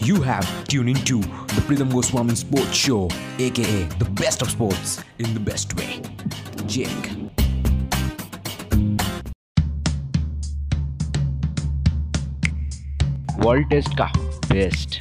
You have tuned into the Pritham Goswami Sports Show, aka the best of sports in the best way. Jake. World test का best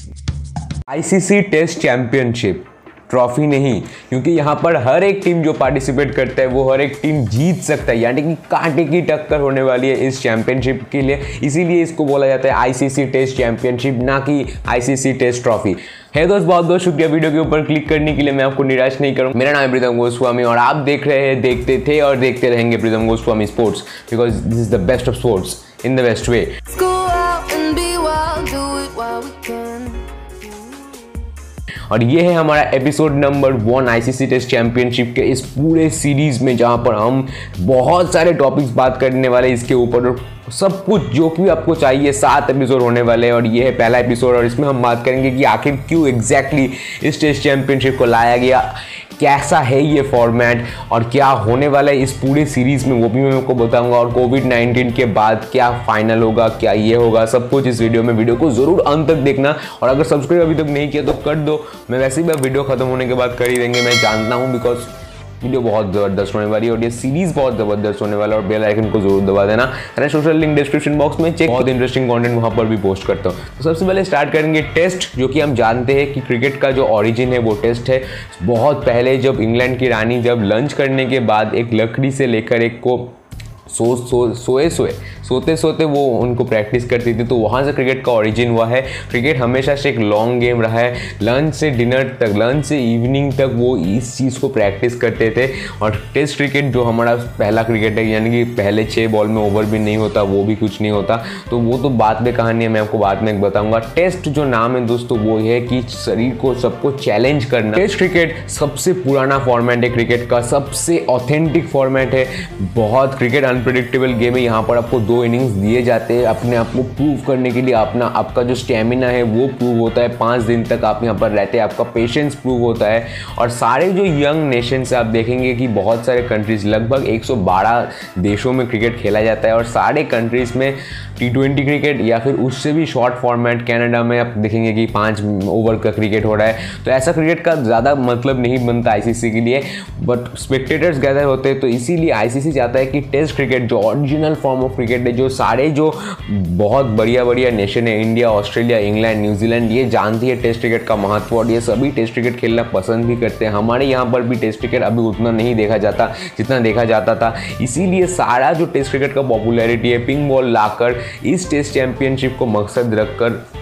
ICC test championship Trophy नहीं, क्योंकि यहाँ पर हर एक team जो participate करता है, वो हर एक टीम जीत सकता है। यानी कि कांटे की टक्कर होने वाली है इस चैंपियनशिप के लिए। इसीलिए इसको बोला जाता है आईसीसी टेस्ट चैंपियनशिप ना कि आईसीसी टेस्ट ट्रॉफी है दोस्त, बहुत बहुत शुक्रिया वीडियो के ऊपर क्लिक करने के लिए। मैं आपको निराश नहीं करूँ। मेरा नाम है प्रीतम गोस्वामी और आप देख रहे हैं, देखते थे और देखते रहेंगे Pritam Goswami sports because this is the best of sports in the best way और ये है हमारा episode number one ICC test championship के इस पूरे सीरीज़ में, जहाँ पर हम बहुत सारे टॉपिक्स बात करने वाले इसके ऊपर सब कुछ जो कि आपको चाहिए, सात एपिसोड होने वाले हैं और ये है पहला एपिसोड और इसमें हम बात करेंगे कि आखिर क्यों एग्जैक्टली exactly इस टेस्ट चैंपियनशिप को लाया गया। कैसा है ये फॉर्मेट और क्या होने वाला है इस पूरे सीरीज़ में, वो भी मैं आपको बताऊँगा। और कोविड 19 के बाद क्या फाइनल होगा, क्या ये होगा, सब कुछ इस वीडियो में। वीडियो को ज़रूर अंत तक देखना। और अगर सब्सक्राइब अभी तक नहीं किया तो कर दो। मैं वैसे भी वीडियो खत्म होने के बाद कर ही देंगे, मैं जानता हूँ बिकॉज़ वीडियो बहुत ज़बरदस्त होने वाली है और ये सीरीज़ बहुत ज़बरदस्त होने वाला है और बेल आइकन को ज़रूर दबा देना। मैंने सोशल लिंक डिस्क्रिप्शन बॉक्स में चेक बहुत इंटरेस्टिंग कंटेंट वहाँ पर भी पोस्ट करता हूँ। तो सबसे पहले स्टार्ट करेंगे टेस्ट जो कि हम जानते हैं कि क्रिकेट का जो ऑरिजिन है वो टेस्ट है। बहुत पहले जब इंग्लैंड की रानी जब लंच करने के बाद एक लकड़ी से लेकर एक को सो सो सोए सोए सोते सोते वो उनको प्रैक्टिस करती थी तो वहाँ से क्रिकेट का ओरिजिन हुआ है। क्रिकेट हमेशा से एक लॉन्ग गेम रहा है। लंच से डिनर तक लंच से इवनिंग तक वो इस चीज़ को प्रैक्टिस करते थे। और टेस्ट क्रिकेट जो हमारा पहला क्रिकेट है, यानी कि पहले छः बॉल में ओवर भी नहीं होता, वो भी कुछ नहीं होता। तो वो तो बाद में कहानी है, मैं आपको बाद में बताऊँगा। टेस्ट जो नाम है दोस्तों, वो है कि शरीर को सबको चैलेंज करना। टेस्ट क्रिकेट सबसे पुराना फॉर्मेट है क्रिकेट का, सबसे ऑथेंटिक फॉर्मेट है। बहुत क्रिकेट अनप्रडिक्टेबल गेम है। यहाँ पर आपको दो इनिंग्स दिए जाते हैं, अपने आप को प्रूव करने के लिए अपना, आपका जो स्टेमिना है, वो प्रूव होता है। पाँच दिन तक आप यहाँ पर रहते हैं, आपका पेशेंस प्रूव होता है। और सारे जो यंग नेशन से आप देखेंगे कि बहुत सारे कंट्रीज़ लगभग 112 देशों में क्रिकेट खेला जाता है। और सारे कंट्रीज़ में टी ट्वेंटी क्रिकेट या फिर उससे भी शॉर्ट फॉर्मेट कनाडा में आप देखेंगे कि पाँच ओवर का क्रिकेट हो रहा है। तो ऐसा क्रिकेट का ज़्यादा मतलब नहीं बनता आईसीसी के लिए। बट स्पेक्टेटर्स गैदर होते हैं तो इसीलिए आईसीसी चाहता है कि टेस्ट क्रिकेट जो ओरिजिनल फॉर्म ऑफ़ क्रिकेट है जो सारे जो बहुत बढ़िया बढ़िया नेशन है इंडिया ऑस्ट्रेलिया इंग्लैंड न्यूजीलैंड ये जानती है टेस्ट क्रिकेट का महत्व और ये सभी टेस्ट क्रिकेट खेलना पसंद भी करते हैं। हमारे यहाँ पर भी टेस्ट क्रिकेट अभी उतना नहीं देखा जाता, जितना देखा जाता था। इसीलिए सारा जो टेस्ट क्रिकेट का पॉपुलैरिटी है पिंग बॉल लाकर इस टेस्ट चैंपियनशिप को मकसद रखकर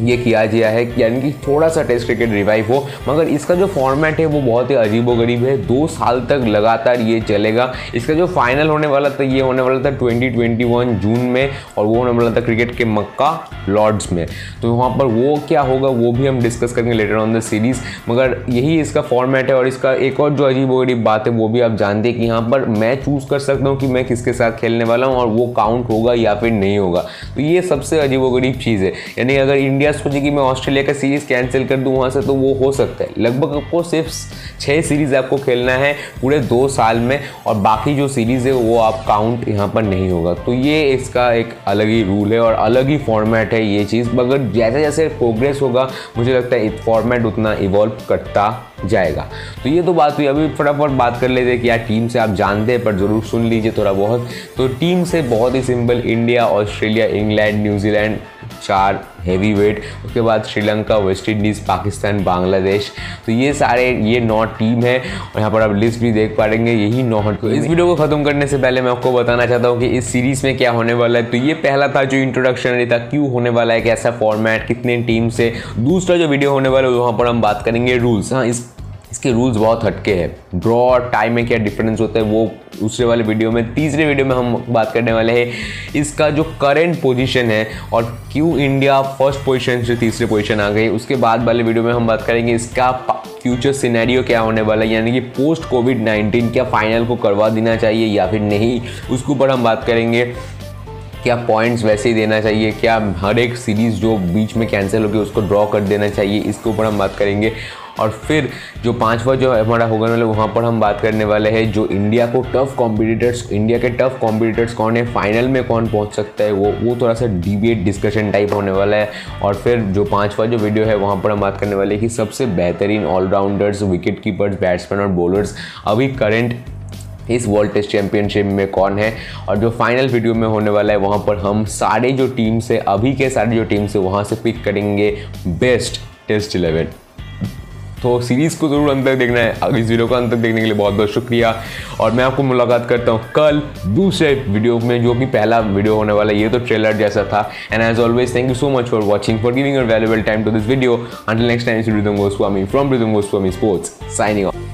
ये किया गया है यानी कि थोड़ा सा टेस्ट क्रिकेट रिवाइव हो, मगर इसका जो फॉर्मेट है वो बहुत ही अजीबो गरीब है। दो साल तक लगातार ये चलेगा। इसका जो फाइनल होने वाला था, ये होने वाला था 2021 जून में और वो होने वाला था क्रिकेट के मक्का लॉर्ड्स में। तो वहाँ पर वो क्या होगा, वो भी हम डिस्कस करेंगे लेटर ऑन द सीरीज़ मगर यही इसका फॉर्मेट है और इसका एक और जो अजीबो गरीब बात है, वो भी आप जानते हैं कि यहाँ पर मैं चूज़ कर सकता हूँ कि मैं किसके साथ खेलने वाला हूँ और वो काउंट होगा या फिर नहीं होगा। तो ये सबसे अजीब गरीब चीज़ है। यानी अगर इंडिया इंडिया सोचे कि मैं ऑस्ट्रेलिया का सीरीज़ कैंसिल कर दूँ वहाँ से तो वो हो सकता है। लगभग आपको सिर्फ़ छः सीरीज़ आपको खेलना है पूरे दो साल में, और बाकी जो सीरीज़ है, वो आप काउंट यहाँ पर नहीं होगा। तो ये इसका एक अलग ही रूल है और अलग ही फॉर्मेट है ये चीज़। मगर जैसे जैसे प्रोग्रेस होगा, मुझे लगता है फॉर्मेट उतना इवॉल्व करता जाएगा। तो ये तो बात हुई। अभी फटाफट बात कर लेते हैं कि यार टीम से आप जानते हैं, पर ज़रूर सुन लीजिए थोड़ा बहुत। तो टीम से बहुत ही simple India Australia England New Zealand चार हैवी वेट उसके बाद श्रीलंका वेस्ट इंडीज़ पाकिस्तान बांग्लादेश तो ये सारे, ये नौ टीम है। और यहाँ पर आप लिस्ट भी देख पाएँगे, यही नौ तो इस वीडियो को ख़त्म करने से पहले मैं आपको बताना चाहता हूँ कि इस सीरीज़ में क्या होने वाला है। तो ये पहला था जो इंट्रोडक्शन था क्यों होने वाला है, कैसा फॉर्मेट कितने टीम से दूसरा जो वीडियो होने वाला है, वहाँ पर हम बात करेंगे रूल्स हाँ इस इसके रूल्स बहुत हटके हैं। ड्रॉ और टाइम में क्या डिफरेंस होता है, वो दूसरे वाले वीडियो में, तीसरे वीडियो में हम बात करने वाले हैं। इसका जो करंट पोजीशन है, और क्यों इंडिया फ़र्स्ट पोजीशन से तीसरे पोजीशन आ गई, उसके बाद वाले वीडियो में हम बात करेंगे, इसका फ्यूचर सिनेरियो क्या होने वाला है, यानी कि पोस्ट कोविड 19 क्या फाइनल को करवा देना चाहिए या फिर नहीं, उसके ऊपर हम बात करेंगे। क्या पॉइंट्स वैसे ही देना चाहिए? क्या हर एक सीरीज़ जो बीच में कैंसिल होगी उसको ड्रॉ कर देना चाहिए? इसके ऊपर हम बात करेंगे। और फिर जो पांचवा जो हमारा होगा मतलब वहाँ पर हम बात करने वाले हैं जो इंडिया को टफ कॉम्पिटिटर्स इंडिया के टफ कॉम्पिटिटर्स कौन है फाइनल में कौन पहुँच सकता है, वो वो थोड़ा सा डिबेट डिस्कशन टाइप होने वाला है। और फिर जो पांचवा जो वीडियो है, वहाँ पर हम बात करने वाले हैं कि सबसे बेहतरीन ऑलराउंडर्स विकेट कीपर्स बैट्समैन और बॉलर्स अभी करेंट इस वर्ल्ड टेस्ट चैंपियनशिप में कौन है? और जो फाइनल वीडियो में होने वाला है, वहाँ पर हम सारे जो टीम से, अभी के सारे जो टीम से वहाँ से पिक करेंगे बेस्ट टेस्ट इलेवन तो सीरीज़ को ज़रूर अंत तक देखना है। अगर इस वीडियो को अंत तक देखने के लिए बहुत बहुत शुक्रिया। और मैं आपको मुलाकात करता हूँ कल दूसरे वीडियो में, जो कि पहला वीडियो होने वाला है, ये तो ट्रेलर जैसा था। And as always thank you so much for watching for giving your valuable time to this video until next time Goswami from Rhythm Goswami sports signing off